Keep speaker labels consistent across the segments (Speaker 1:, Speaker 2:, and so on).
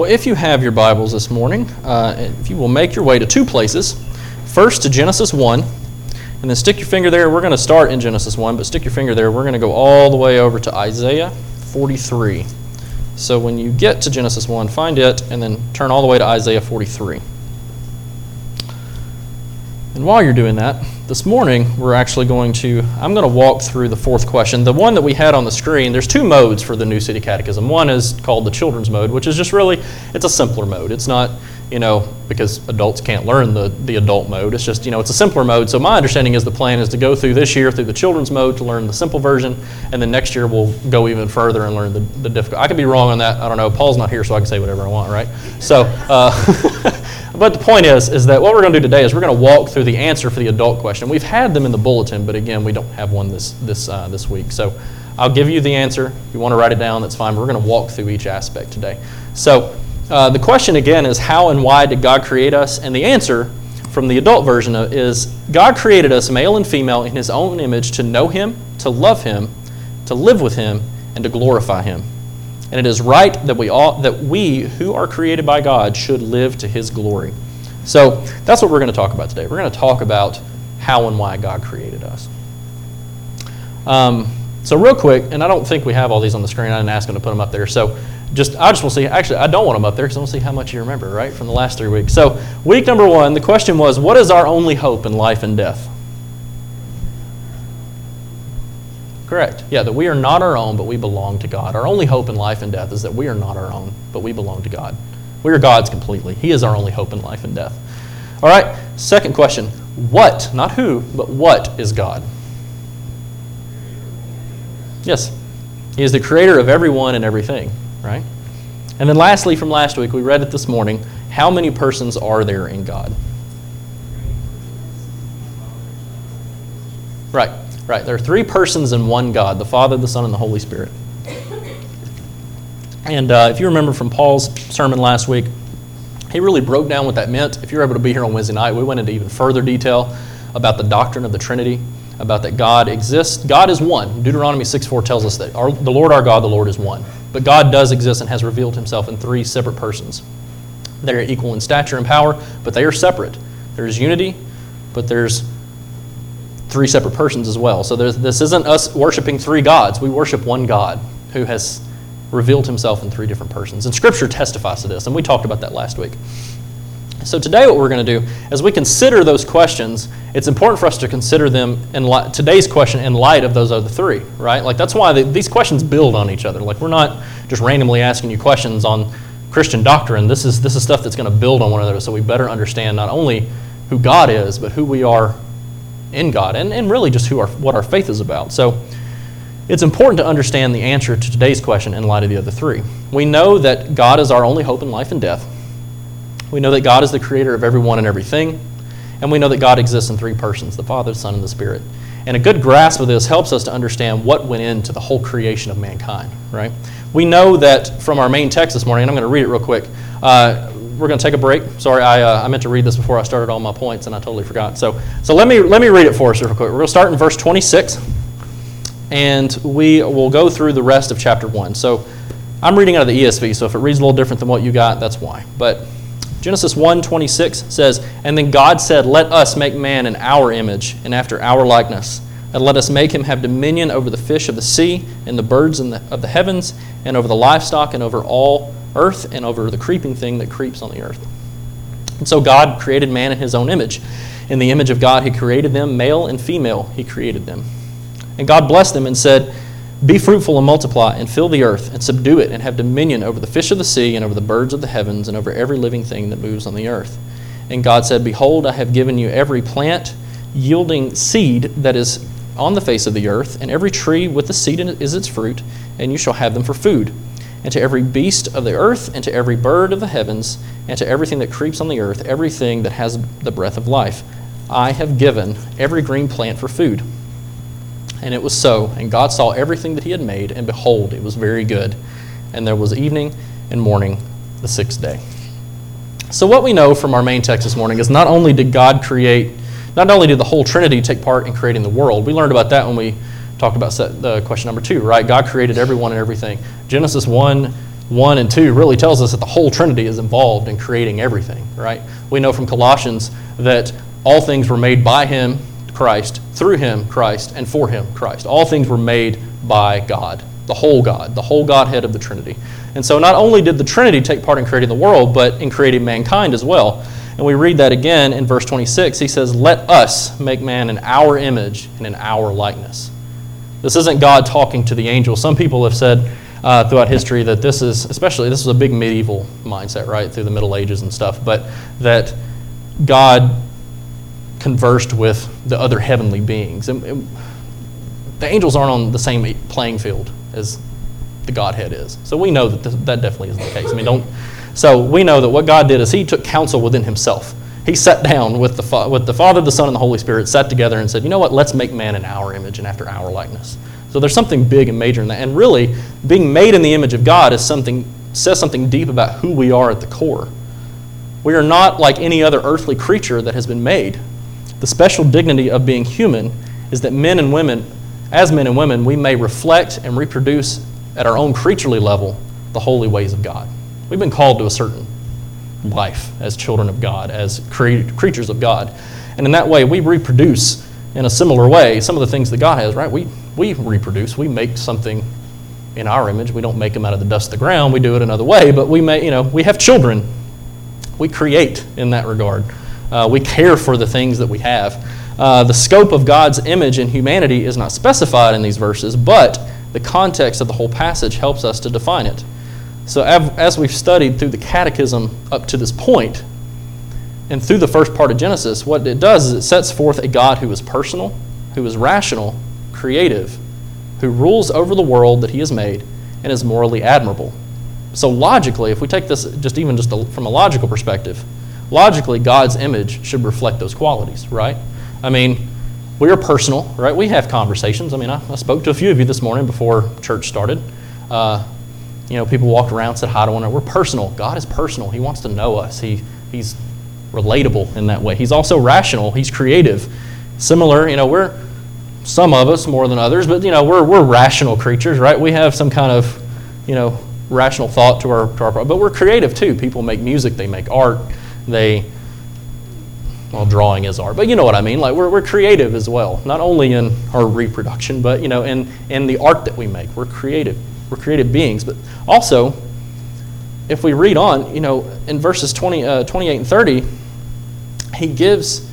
Speaker 1: Well, if you have your Bibles this morning, uh, if you will make your way to two places. First to Genesis 1, and then stick your finger there. We're going to start in Genesis 1, but stick your finger there. We're going to go all the way over to Isaiah 43. So when you get to Genesis 1, find it, and then turn all the way to Isaiah 43. And while you're doing that, this morning we're actually going to, I'm going to walk through the fourth question. The one that we had on the screen, there's two modes for the New City Catechism. One is called the children's mode, which is just really, it's a simpler mode. It's not, you know, because adults can't learn the, the adult mode. It's just, you know, it's a simpler mode. So my understanding is the plan is to go through this year through the children's mode to learn the simple version, and then next year we'll go even further and learn the, the difficult. I could be wrong on that. I don't know. Paul's not here, so I can say whatever I want, right? So, uh, But the point is, is that what we're going to do today is we're going to walk through the answer for the adult question. We've had them in the bulletin, but again, we don't have one this this uh, this week. So I'll give you the answer. If you want to write it down, that's fine. We're going to walk through each aspect today. So uh, the question again is how and why did God create us? And the answer from the adult version is God created us male and female in His own image to know Him, to love Him, to live with Him, and to glorify Him. And it is right that we all that we who are created by God should live to his glory. So that's what we're going to talk about today. We're going to talk about how and why God created us. Um, so real quick, and I don't think we have all these on the screen. I didn't ask them to put them up there. So just I just want to see. Actually, I don't want them up there because I want to see how much you remember, right, from the last three weeks. So week number one, the question was, what is our only hope in life and death? Correct. Yeah, that we are not our own, but we belong to God. Our only hope in life and death is that we are not our own, but we belong to God. We are God's completely. He is our only hope in life and death. All right, second question What, not who, but what is God? Yes, He is the creator of everyone and everything, right? And then lastly, from last week, we read it this morning how many persons are there in God? Right. Right, there are three persons in one God the Father, the Son, and the Holy Spirit. And uh, if you remember from Paul's sermon last week, he really broke down what that meant. If you're able to be here on Wednesday night, we went into even further detail about the doctrine of the Trinity, about that God exists. God is one. Deuteronomy 6:4 tells us that our, the Lord our God, the Lord is one. But God does exist and has revealed himself in three separate persons. They're equal in stature and power, but they are separate. There's unity, but there's three separate persons as well. So this isn't us worshiping three gods. We worship one God who has revealed himself in three different persons. And Scripture testifies to this, and we talked about that last week. So today, what we're going to do, as we consider those questions, it's important for us to consider them in light, today's question in light of those other three, right? Like that's why these questions build on each other. Like we're not just randomly asking you questions on Christian doctrine. This is this is stuff that's going to build on one another, so we better understand not only who God is, but who we are in God and, and really just who our, what our faith is about. So it's important to understand the answer to today's question in light of the other three. We know that God is our only hope in life and death. We know that God is the creator of everyone and everything. And we know that God exists in three persons the Father, the Son, and the Spirit. And a good grasp of this helps us to understand what went into the whole creation of mankind, right? We know that from our main text this morning, and I'm going to read it real quick. Uh, we're going to take a break. Sorry, I, uh, I meant to read this before I started all my points, and I totally forgot. So, so let me let me read it for us real quick. We're going to start in verse 26, and we will go through the rest of chapter one. So, I'm reading out of the ESV, so if it reads a little different than what you got, that's why. But Genesis 1:26 says, "And then God said, Let us make man in our image and after our likeness." And let us make him have dominion over the fish of the sea, and the birds the, of the heavens, and over the livestock, and over all earth and over the creeping thing that creeps on the earth. And so God created man in his own image. In the image of God, he created them, male and female, he created them. And God blessed them and said, Be fruitful and multiply, and fill the earth, and subdue it, and have dominion over the fish of the sea, and over the birds of the heavens, and over every living thing that moves on the earth. And God said, Behold, I have given you every plant yielding seed that is on the face of the earth, and every tree with the seed is its fruit, and you shall have them for food and to every beast of the earth, and to every bird of the heavens, and to everything that creeps on the earth, everything that has the breath of life. I have given every green plant for food. And it was so. And God saw everything that He had made, and behold, it was very good. And there was evening and morning the sixth day. So, what we know from our main text this morning is not only did God create, not only did the whole Trinity take part in creating the world, we learned about that when we talked about the uh, question number two, right? God created everyone and everything. Genesis 1 1 and 2 really tells us that the whole Trinity is involved in creating everything, right? We know from Colossians that all things were made by him, Christ, through him, Christ, and for him, Christ. All things were made by God, the whole God, the whole Godhead of the Trinity. And so not only did the Trinity take part in creating the world, but in creating mankind as well. And we read that again in verse 26. He says, Let us make man in our image and in our likeness. This isn't God talking to the angels. Some people have said uh, throughout history that this is, especially, this is a big medieval mindset, right, through the Middle Ages and stuff, but that God conversed with the other heavenly beings. And, and the angels aren't on the same playing field as the Godhead is. So we know that this, that definitely isn't the case. I mean, don't so we know that what God did is He took counsel within Himself. He sat down with the, with the Father, the Son, and the Holy Spirit, sat together and said, you know what, let's make man in our image and after our likeness. So there's something big and major in that. And really, being made in the image of God is something, says something deep about who we are at the core. We are not like any other earthly creature that has been made. The special dignity of being human is that men and women, as men and women, we may reflect and reproduce at our own creaturely level the holy ways of God. We've been called to a certain life as children of God, as cre- creatures of God. And in that way, we reproduce in a similar way some of the things that God has, right? We, we reproduce, we make something in our image. We don't make them out of the dust of the ground, we do it another way, but we may, you know, we have children. We create in that regard. Uh, we care for the things that we have. Uh, the scope of God's image in humanity is not specified in these verses, but the context of the whole passage helps us to define it. So, as we've studied through the catechism up to this point, and through the first part of Genesis, what it does is it sets forth a God who is personal, who is rational, creative, who rules over the world that he has made, and is morally admirable. So, logically, if we take this just even just from a logical perspective, logically, God's image should reflect those qualities, right? I mean, we are personal, right? We have conversations. I mean, I, I spoke to a few of you this morning before church started. Uh, you know, people walked around, and said hi to one another. We're personal. God is personal. He wants to know us. He, he's relatable in that way. He's also rational. He's creative. Similar, you know, we're some of us more than others, but you know, we're, we're rational creatures, right? We have some kind of, you know, rational thought to our, to our but we're creative too. People make music, they make art, they well, drawing is art, but you know what I mean. Like we're, we're creative as well, not only in our reproduction, but you know, in, in the art that we make. We're creative. We're creative beings. But also, if we read on, you know, in verses 20, uh, 28 and 30, he gives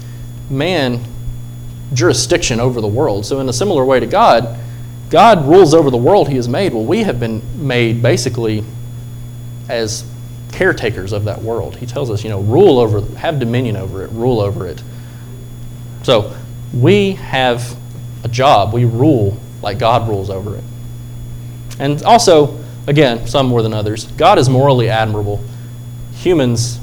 Speaker 1: man jurisdiction over the world. So, in a similar way to God, God rules over the world he has made. Well, we have been made basically as caretakers of that world. He tells us, you know, rule over, have dominion over it, rule over it. So, we have a job. We rule like God rules over it. And also, again, some more than others, God is morally admirable. Humans,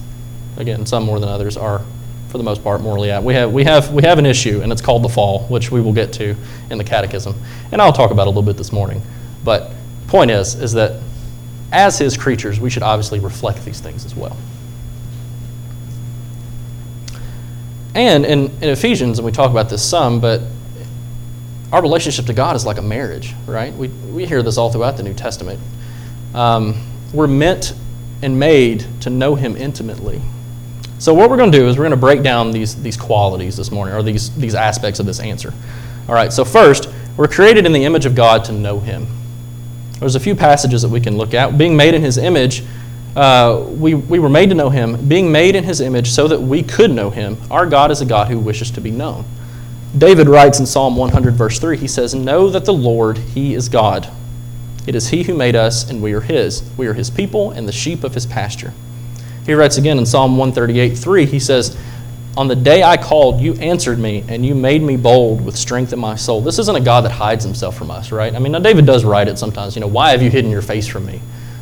Speaker 1: again, some more than others, are for the most part morally admirable. We have, we have, we have an issue, and it's called the fall, which we will get to in the catechism. And I'll talk about a little bit this morning. But point is, is that as his creatures, we should obviously reflect these things as well. And in, in Ephesians, and we talk about this some, but our relationship to God is like a marriage, right? We, we hear this all throughout the New Testament. Um, we're meant and made to know Him intimately. So, what we're going to do is we're going to break down these, these qualities this morning, or these, these aspects of this answer. All right, so first, we're created in the image of God to know Him. There's a few passages that we can look at. Being made in His image, uh, we, we were made to know Him. Being made in His image so that we could know Him. Our God is a God who wishes to be known. David writes in Psalm 100, verse 3, he says, Know that the Lord, He is God. It is He who made us, and we are His. We are His people and the sheep of His pasture. He writes again in Psalm 138, 3, he says, On the day I called, you answered me, and you made me bold with strength in my soul. This isn't a God that hides himself from us, right? I mean, now David does write it sometimes, you know, why have you hidden your face from me?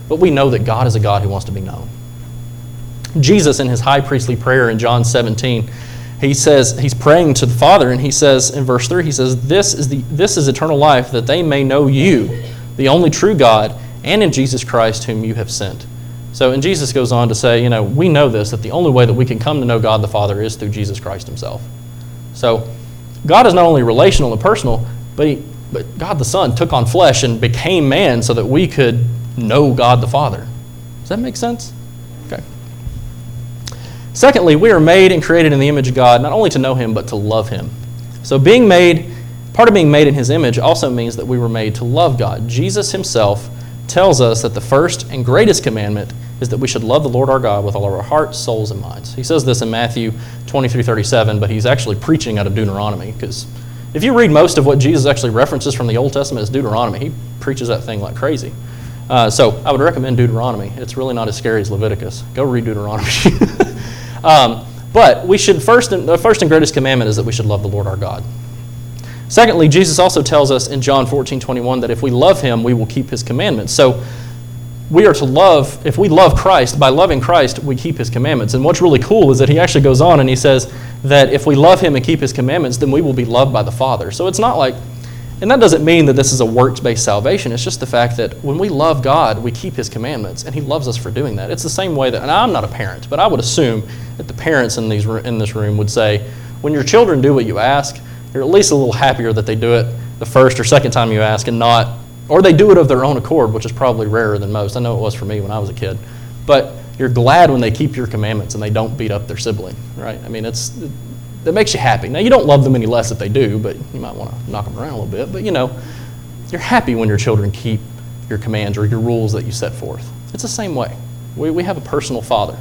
Speaker 1: But we know that God is a God who wants to be known. Jesus, in his high priestly prayer in John 17, he says he's praying to the Father, and he says in verse three, he says, "This is the this is eternal life, that they may know you, the only true God, and in Jesus Christ, whom you have sent." So, and Jesus goes on to say, you know, we know this that the only way that we can come to know God the Father is through Jesus Christ Himself. So, God is not only relational and personal, but he, but God the Son took on flesh and became man so that we could know God the Father. Does that make sense? Secondly, we are made and created in the image of God, not only to know Him, but to love Him. So, being made, part of being made in His image also means that we were made to love God. Jesus Himself tells us that the first and greatest commandment is that we should love the Lord our God with all of our hearts, souls, and minds. He says this in Matthew 23 37, but he's actually preaching out of Deuteronomy because if you read most of what Jesus actually references from the Old Testament, it's Deuteronomy. He preaches that thing like crazy. Uh, so I would recommend Deuteronomy. It's really not as scary as Leviticus. Go read Deuteronomy. um, but we should first, the first and greatest commandment is that we should love the Lord our God. Secondly, Jesus also tells us in John 14, 21 that if we love him, we will keep his commandments. So we are to love, if we love Christ, by loving Christ, we keep his commandments. And what's really cool is that he actually goes on and he says that if we love him and keep his commandments, then we will be loved by the Father. So it's not like, and that doesn't mean that this is a works based salvation. It's just the fact that when we love God, we keep his commandments, and he loves us for doing that. It's the same way that, and I'm not a parent, but I would assume that the parents in, these, in this room would say, when your children do what you ask, you're at least a little happier that they do it the first or second time you ask and not, or they do it of their own accord, which is probably rarer than most. I know it was for me when I was a kid. But you're glad when they keep your commandments and they don't beat up their sibling, right? I mean, it's, that makes you happy. Now, you don't love them any less if they do, but you might want to knock them around a little bit. But, you know, you're happy when your children keep your commands or your rules that you set forth. It's the same way. We, we have a personal father.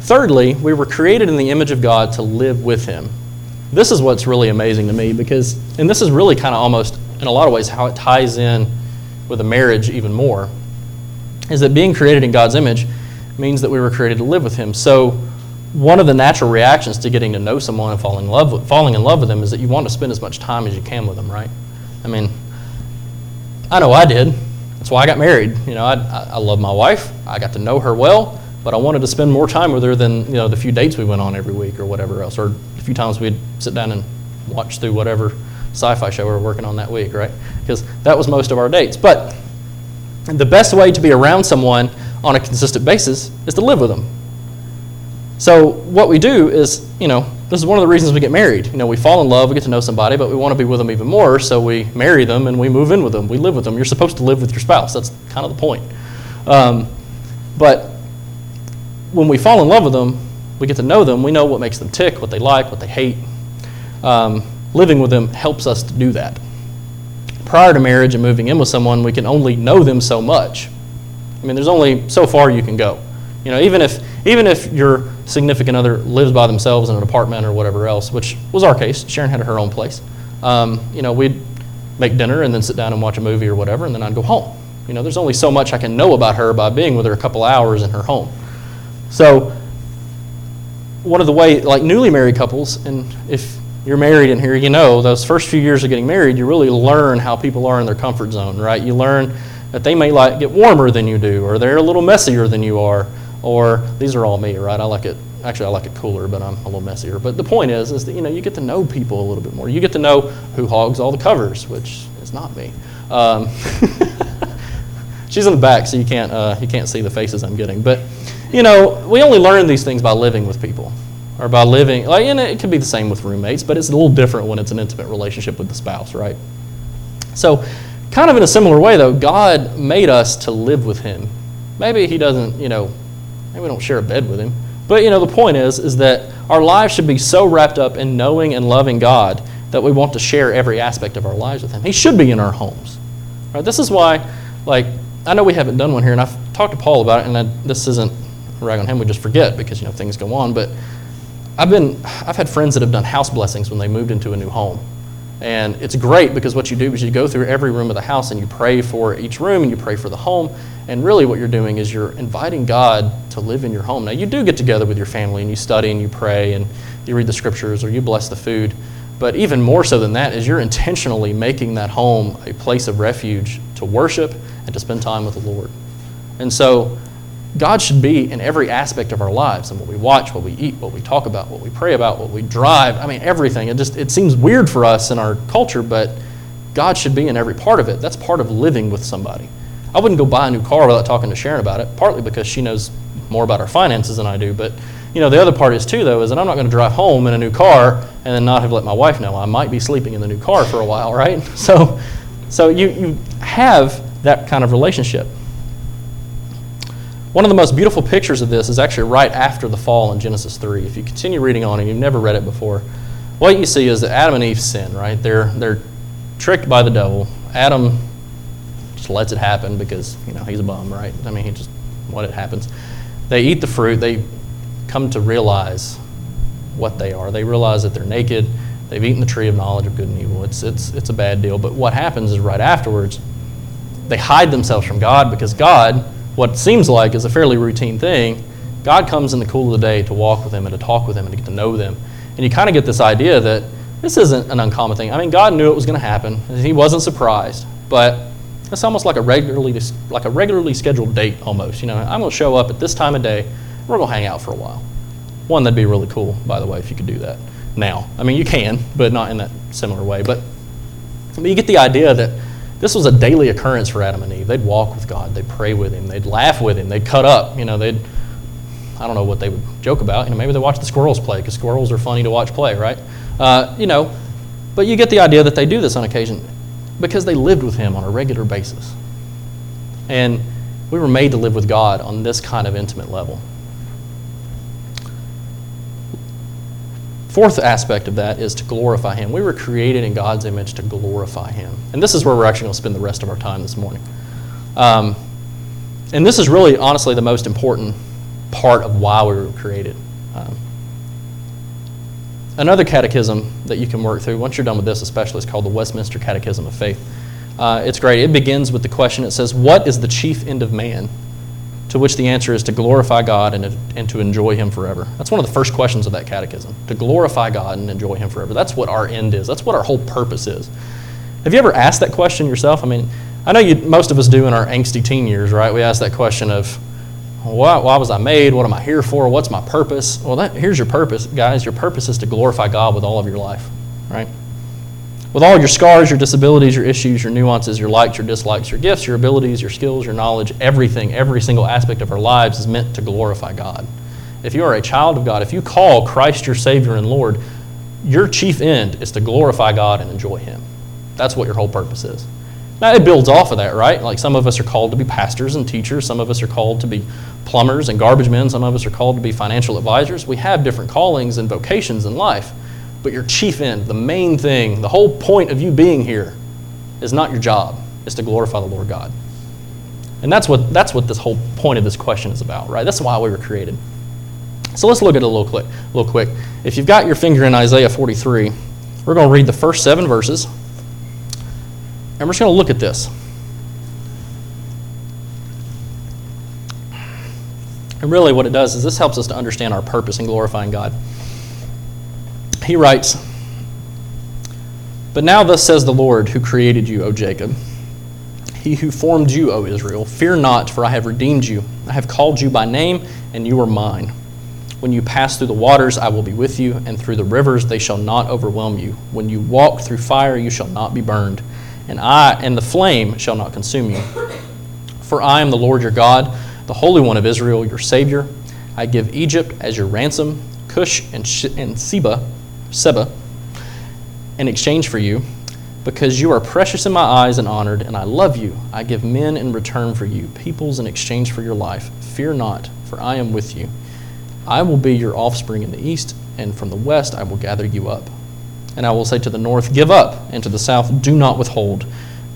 Speaker 1: Thirdly, we were created in the image of God to live with Him. This is what's really amazing to me because, and this is really kind of almost, in a lot of ways, how it ties in with a marriage even more, is that being created in God's image means that we were created to live with Him. So, one of the natural reactions to getting to know someone and falling in love with, falling in love with them is that you want to spend as much time as you can with them, right? I mean, I know I did. That's why I got married. You know, I, I love my wife. I got to know her well, but I wanted to spend more time with her than you know the few dates we went on every week or whatever else, or a few times we'd sit down and watch through whatever sci-fi show we were working on that week, right? Because that was most of our dates. But the best way to be around someone on a consistent basis is to live with them. So what we do is, you know, this is one of the reasons we get married. You know, we fall in love, we get to know somebody, but we want to be with them even more, so we marry them and we move in with them. We live with them. You're supposed to live with your spouse. That's kind of the point. Um, but when we fall in love with them, we get to know them, we know what makes them tick, what they like, what they hate. Um, living with them helps us to do that. Prior to marriage and moving in with someone, we can only know them so much. I mean, there's only so far you can go. You know, even if even if your significant other lives by themselves in an apartment or whatever else, which was our case, Sharon had her own place. Um, you know, we'd make dinner and then sit down and watch a movie or whatever, and then I'd go home. You know, there's only so much I can know about her by being with her a couple hours in her home. So one of the way, like newly married couples, and if you're married in here, you know those first few years of getting married, you really learn how people are in their comfort zone, right? You learn that they may like get warmer than you do, or they're a little messier than you are, or these are all me, right? I like it. Actually, I like it cooler, but I'm a little messier. But the point is, is that you know you get to know people a little bit more. You get to know who hogs all the covers, which is not me. Um, she's in the back, so you can't uh, you can't see the faces I'm getting, but you know, we only learn these things by living with people or by living, like, and it could be the same with roommates, but it's a little different when it's an intimate relationship with the spouse, right? So, kind of in a similar way, though, God made us to live with Him. Maybe He doesn't, you know, maybe we don't share a bed with Him. But, you know, the point is, is that our lives should be so wrapped up in knowing and loving God that we want to share every aspect of our lives with Him. He should be in our homes. Right? This is why, like, I know we haven't done one here, and I've talked to Paul about it, and I, this isn't rag on him, we just forget because you know things go on. But I've been I've had friends that have done house blessings when they moved into a new home. And it's great because what you do is you go through every room of the house and you pray for each room and you pray for the home. And really, what you're doing is you're inviting God to live in your home. Now, you do get together with your family and you study and you pray and you read the scriptures or you bless the food. But even more so than that is you're intentionally making that home a place of refuge to worship and to spend time with the Lord. And so God should be in every aspect of our lives and what we watch, what we eat, what we talk about, what we pray about, what we drive. I mean, everything. It just it seems weird for us in our culture, but God should be in every part of it. That's part of living with somebody. I wouldn't go buy a new car without talking to Sharon about it, partly because she knows more about our finances than I do, but you know, the other part is too though is that I'm not going to drive home in a new car and then not have let my wife know. I might be sleeping in the new car for a while, right? So so you you have that kind of relationship. One of the most beautiful pictures of this is actually right after the fall in Genesis 3. If you continue reading on and you've never read it before, what you see is that Adam and Eve sin, right? They're, they're tricked by the devil. Adam just lets it happen because, you know, he's a bum, right? I mean, he just, what it happens. They eat the fruit. They come to realize what they are. They realize that they're naked. They've eaten the tree of knowledge of good and evil. It's, it's, it's a bad deal. But what happens is right afterwards, they hide themselves from God because God what seems like is a fairly routine thing, God comes in the cool of the day to walk with them and to talk with them and to get to know them. And you kind of get this idea that this isn't an uncommon thing. I mean, God knew it was going to happen. He wasn't surprised. But it's almost like a regularly like a regularly scheduled date almost. You know, I'm going to show up at this time of day. We're going to hang out for a while. One that'd be really cool, by the way, if you could do that now. I mean, you can, but not in that similar way. But, but you get the idea that this was a daily occurrence for Adam and Eve. They'd walk with God, they'd pray with Him, they'd laugh with Him, they'd cut up. You know, they'd, I don't know what they would joke about. You know, maybe they watch the squirrels play because squirrels are funny to watch play, right? Uh, you know, but you get the idea that they do this on occasion because they lived with Him on a regular basis. And we were made to live with God on this kind of intimate level. Fourth aspect of that is to glorify Him. We were created in God's image to glorify Him. And this is where we're actually going to spend the rest of our time this morning. Um, and this is really, honestly, the most important part of why we were created. Um, another catechism that you can work through, once you're done with this especially, is called the Westminster Catechism of Faith. Uh, it's great. It begins with the question it says, What is the chief end of man? To which the answer is to glorify God and, and to enjoy Him forever. That's one of the first questions of that catechism to glorify God and enjoy Him forever. That's what our end is, that's what our whole purpose is. Have you ever asked that question yourself? I mean, I know you, most of us do in our angsty teen years, right? We ask that question of, why, why was I made? What am I here for? What's my purpose? Well, that, here's your purpose, guys. Your purpose is to glorify God with all of your life, right? With all your scars, your disabilities, your issues, your nuances, your likes, your dislikes, your gifts, your abilities, your skills, your knowledge, everything, every single aspect of our lives is meant to glorify God. If you are a child of God, if you call Christ your Savior and Lord, your chief end is to glorify God and enjoy Him. That's what your whole purpose is. Now, it builds off of that, right? Like some of us are called to be pastors and teachers, some of us are called to be plumbers and garbage men, some of us are called to be financial advisors. We have different callings and vocations in life. But your chief end, the main thing, the whole point of you being here is not your job, it's to glorify the Lord God. And that's what, that's what this whole point of this question is about, right? That's why we were created. So let's look at it a little quick. A little quick. If you've got your finger in Isaiah 43, we're going to read the first seven verses, and we're just going to look at this. And really, what it does is this helps us to understand our purpose in glorifying God he writes, But now thus says the Lord who created you, O Jacob, he who formed you, O Israel, fear not, for I have redeemed you. I have called you by name, and you are mine. When you pass through the waters, I will be with you, and through the rivers, they shall not overwhelm you. When you walk through fire, you shall not be burned, and I and the flame shall not consume you. For I am the Lord your God, the Holy One of Israel, your Savior. I give Egypt as your ransom, Cush and, and Seba in exchange for you, because you are precious in my eyes and honored, and I love you. I give men in return for you, peoples in exchange for your life. Fear not, for I am with you. I will be your offspring in the east, and from the west I will gather you up. And I will say to the north, Give up, and to the south, Do not withhold,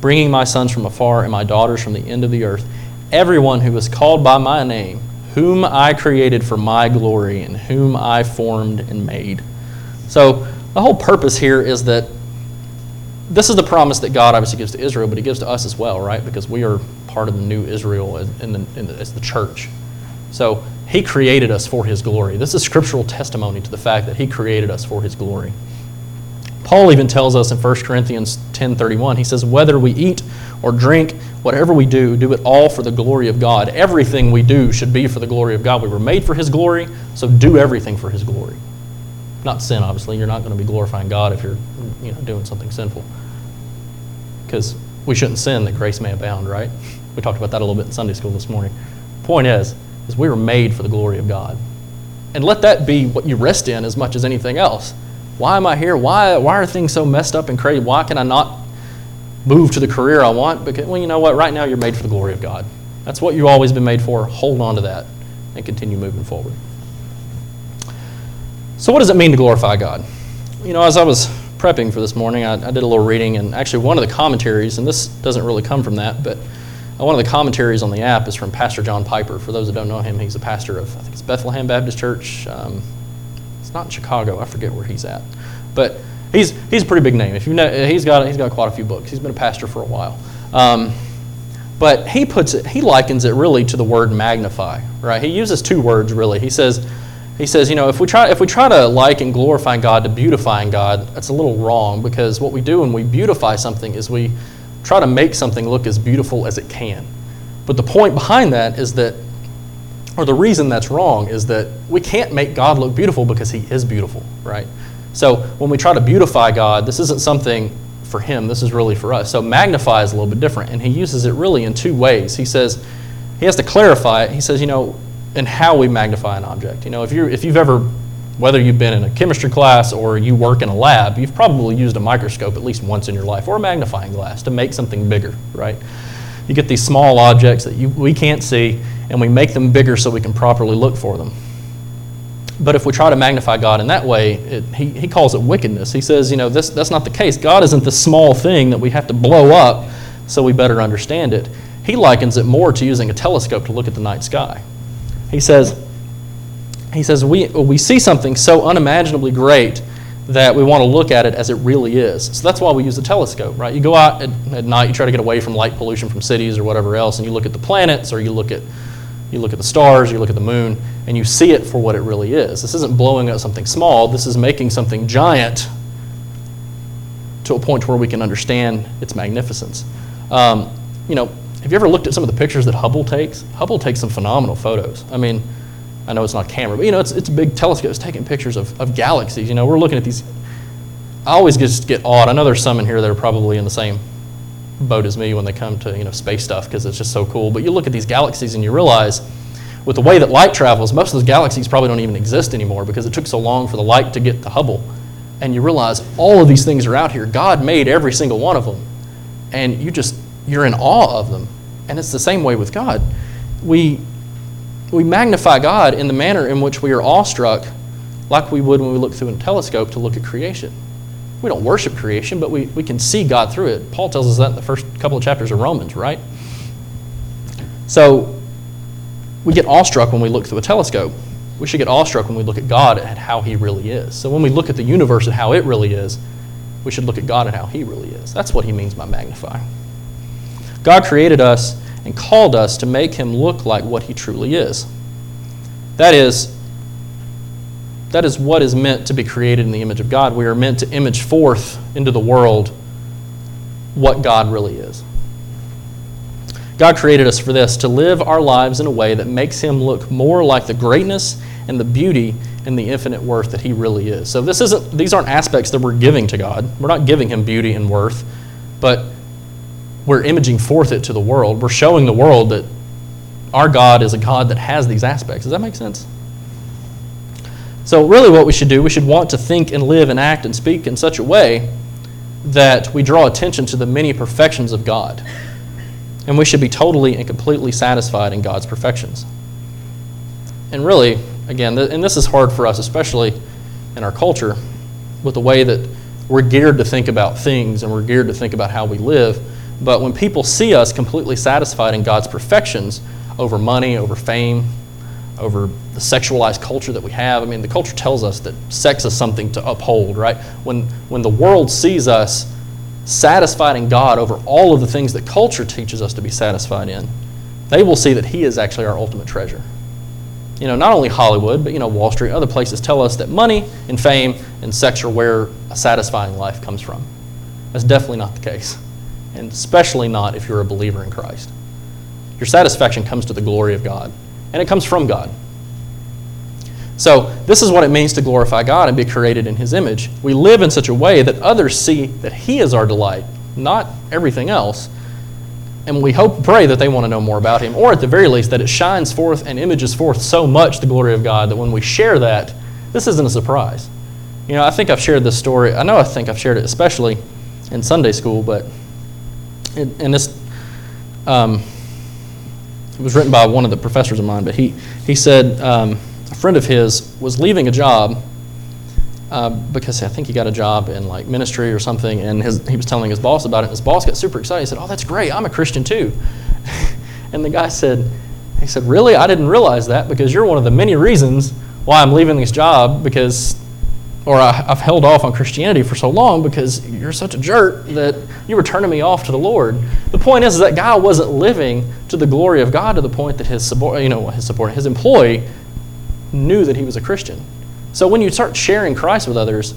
Speaker 1: bringing my sons from afar and my daughters from the end of the earth. Everyone who is called by my name, whom I created for my glory, and whom I formed and made. So the whole purpose here is that this is the promise that God obviously gives to Israel, but He gives to us as well, right? Because we are part of the new Israel in the, in the, as the church. So He created us for His glory. This is scriptural testimony to the fact that He created us for His glory. Paul even tells us in 1 Corinthians 10:31, he says, "Whether we eat or drink, whatever we do, do it all for the glory of God. Everything we do should be for the glory of God. We were made for His glory, so do everything for His glory." Not sin, obviously. You're not going to be glorifying God if you're you know, doing something sinful. Because we shouldn't sin that grace may abound, right? We talked about that a little bit in Sunday school this morning. Point is, is we were made for the glory of God. And let that be what you rest in as much as anything else. Why am I here? Why, why are things so messed up and crazy? Why can I not move to the career I want? Because, well, you know what? Right now, you're made for the glory of God. That's what you've always been made for. Hold on to that and continue moving forward. So, what does it mean to glorify God? You know, as I was prepping for this morning, I, I, did a little reading, and actually, one of the commentaries, and this doesn't really come from that, but one of the commentaries on the app is from Pastor John Piper. For those that don't know him, he's a pastor of, I think it's Bethlehem Baptist Church. Um, it's not in Chicago, I forget where he's at. But he's, he's a pretty big name. If you know, he's, got, he's got quite a few books. He's been a pastor for a while. Um, but he puts it, he likens it really to the word magnify, right? He uses two words really. He says, he says, you know, if we try if we try to like and glorify God to beautifying God, that's a little wrong because what we do when we beautify something is we try to make something look as beautiful as it can. But the point behind that is that or the reason that's wrong is that we can't make God look beautiful because he is beautiful, right? So when we try to beautify God, this isn't something for him, this is really for us. So magnify is a little bit different, and he uses it really in two ways. He says, he has to clarify it. He says, you know, and how we magnify an object. You know, if, you're, if you've ever, whether you've been in a chemistry class or you work in a lab, you've probably used a microscope at least once in your life or a magnifying glass to make something bigger, right? You get these small objects that you, we can't see, and we make them bigger so we can properly look for them. But if we try to magnify God in that way, it, he, he calls it wickedness. He says, you know, this, that's not the case. God isn't the small thing that we have to blow up so we better understand it. He likens it more to using a telescope to look at the night sky. He says, he says we, we see something so unimaginably great that we want to look at it as it really is. So that's why we use the telescope, right? You go out at, at, night, you try to get away from light pollution from cities or whatever else, and you look at the planets or you look at you look at the stars, you look at the moon, and you see it for what it really is. This isn't blowing up something small, this is making something giant to a point where we can understand its magnificence. Um, you know, have you ever looked at some of the pictures that Hubble takes? Hubble takes some phenomenal photos. I mean, I know it's not a camera, but you know, it's, it's a big telescope. It's taking pictures of, of galaxies. You know, we're looking at these. I always just get awed. I know there's some in here that are probably in the same boat as me when they come to you know space stuff because it's just so cool. But you look at these galaxies and you realize, with the way that light travels, most of those galaxies probably don't even exist anymore because it took so long for the light to get to Hubble. And you realize all of these things are out here. God made every single one of them, and you just you're in awe of them. And it's the same way with God. We, we magnify God in the manner in which we are awestruck, like we would when we look through a telescope to look at creation. We don't worship creation, but we, we can see God through it. Paul tells us that in the first couple of chapters of Romans, right? So we get awestruck when we look through a telescope. We should get awestruck when we look at God at how He really is. So when we look at the universe and how it really is, we should look at God and how He really is. That's what He means by magnifying. God created us and called us to make him look like what he truly is. That is, that is what is meant to be created in the image of God. We are meant to image forth into the world what God really is. God created us for this to live our lives in a way that makes him look more like the greatness and the beauty and the infinite worth that he really is. So this isn't these aren't aspects that we're giving to God. We're not giving him beauty and worth, but we're imaging forth it to the world. We're showing the world that our God is a God that has these aspects. Does that make sense? So, really, what we should do, we should want to think and live and act and speak in such a way that we draw attention to the many perfections of God. And we should be totally and completely satisfied in God's perfections. And really, again, and this is hard for us, especially in our culture, with the way that we're geared to think about things and we're geared to think about how we live but when people see us completely satisfied in God's perfections over money, over fame, over the sexualized culture that we have, I mean, the culture tells us that sex is something to uphold, right? When, when the world sees us satisfied in God over all of the things that culture teaches us to be satisfied in, they will see that He is actually our ultimate treasure. You know, not only Hollywood, but, you know, Wall Street, other places tell us that money and fame and sex are where a satisfying life comes from. That's definitely not the case and especially not if you're a believer in Christ. Your satisfaction comes to the glory of God, and it comes from God. So, this is what it means to glorify God and be created in His image. We live in such a way that others see that He is our delight, not everything else. And we hope, and pray that they want to know more about Him, or at the very least, that it shines forth and images forth so much the glory of God that when we share that, this isn't a surprise. You know, I think I've shared this story. I know I think I've shared it, especially in Sunday school, but and this, um, it was written by one of the professors of mine, but he, he said um, a friend of his was leaving a job uh, because I think he got a job in like ministry or something, and his, he was telling his boss about it. And his boss got super excited. He said, "Oh, that's great! I'm a Christian too." and the guy said, "He said, really? I didn't realize that because you're one of the many reasons why I'm leaving this job because, or I, I've held off on Christianity for so long because you're such a jerk that you were turning me off to the Lord." The point is, is that guy wasn't living to the glory of God to the point that his support, you know, his support, his employee knew that he was a Christian. So when you start sharing Christ with others,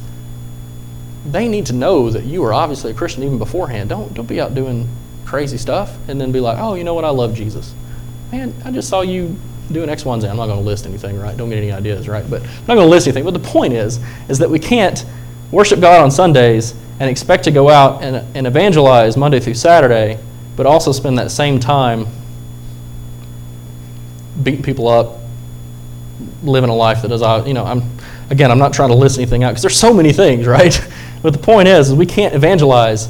Speaker 1: they need to know that you are obviously a Christian even beforehand. Don't don't be out doing crazy stuff and then be like, oh, you know what? I love Jesus. Man, I just saw you doing X, Y, and Z. I'm not going to list anything, right? Don't get any ideas, right? But I'm not going to list anything. But the point is, is that we can't worship God on Sundays and expect to go out and, and evangelize Monday through Saturday, but also spend that same time beating people up, living a life that is, uh, you know, I'm, again, I'm not trying to list anything out because there's so many things, right? But the point is, is we can't evangelize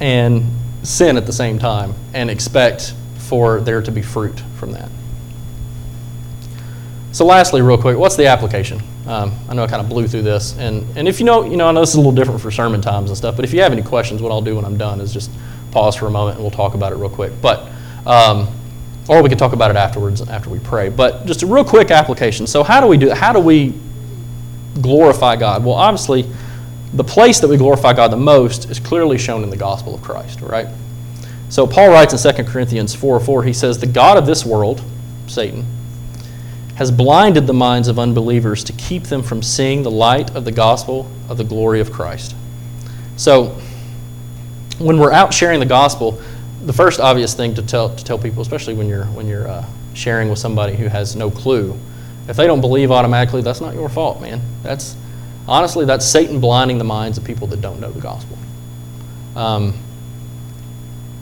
Speaker 1: and sin at the same time and expect for there to be fruit from that. So, lastly, real quick, what's the application? Um, I know I kind of blew through this, and, and if you know, you know, I know this is a little different for sermon times and stuff, but if you have any questions, what I'll do when I'm done is just pause for a moment and we'll talk about it real quick. But, um, or we can talk about it afterwards after we pray. But just a real quick application. So, how do we do that? How do we glorify God? Well, obviously, the place that we glorify God the most is clearly shown in the gospel of Christ, right? So Paul writes in 2 Corinthians 4 4, he says, The God of this world, Satan, has blinded the minds of unbelievers to keep them from seeing the light of the gospel of the glory of Christ. So when we're out sharing the gospel, the first obvious thing to tell, to tell people, especially when you're, when you're uh, sharing with somebody who has no clue, if they don't believe automatically, that's not your fault, man. That's honestly, that's Satan blinding the minds of people that don't know the gospel. Um,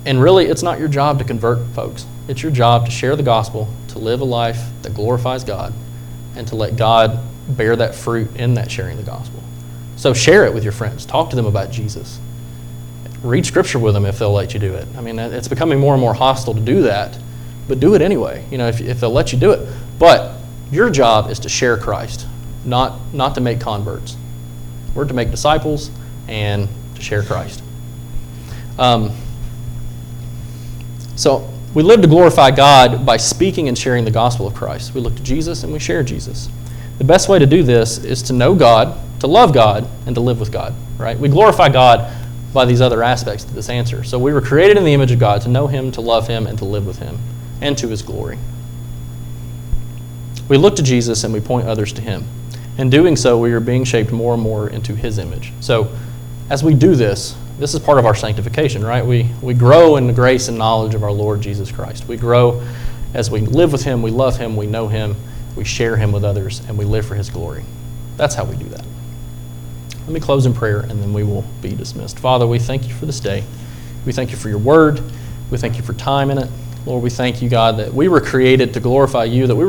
Speaker 1: and really, it's not your job to convert folks. It's your job to share the gospel, live a life that glorifies God, and to let God bear that fruit in that sharing the gospel. So share it with your friends. Talk to them about Jesus. Read scripture with them if they'll let you do it. I mean, it's becoming more and more hostile to do that, but do it anyway. You know, if, if they'll let you do it. But your job is to share Christ, not not to make converts. We're to make disciples and to share Christ. Um, so we live to glorify God by speaking and sharing the gospel of Christ. We look to Jesus and we share Jesus. The best way to do this is to know God, to love God, and to live with God, right? We glorify God by these other aspects to this answer. So we were created in the image of God to know Him, to love Him, and to live with Him, and to His glory. We look to Jesus and we point others to Him. In doing so, we are being shaped more and more into His image. So as we do this, this is part of our sanctification, right? We, we grow in the grace and knowledge of our Lord Jesus Christ. We grow as we live with Him, we love Him, we know Him, we share Him with others, and we live for His glory. That's how we do that. Let me close in prayer and then we will be dismissed. Father, we thank you for this day. We thank you for your word. We thank you for time in it. Lord, we thank you, God, that we were created to glorify you, that we were